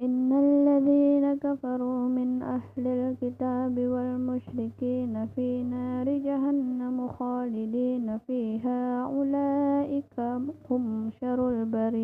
إن الذين كفروا من أهل الكتاب والمشركين في نار جهنم خالدين فيها أولئك هم شر البرية.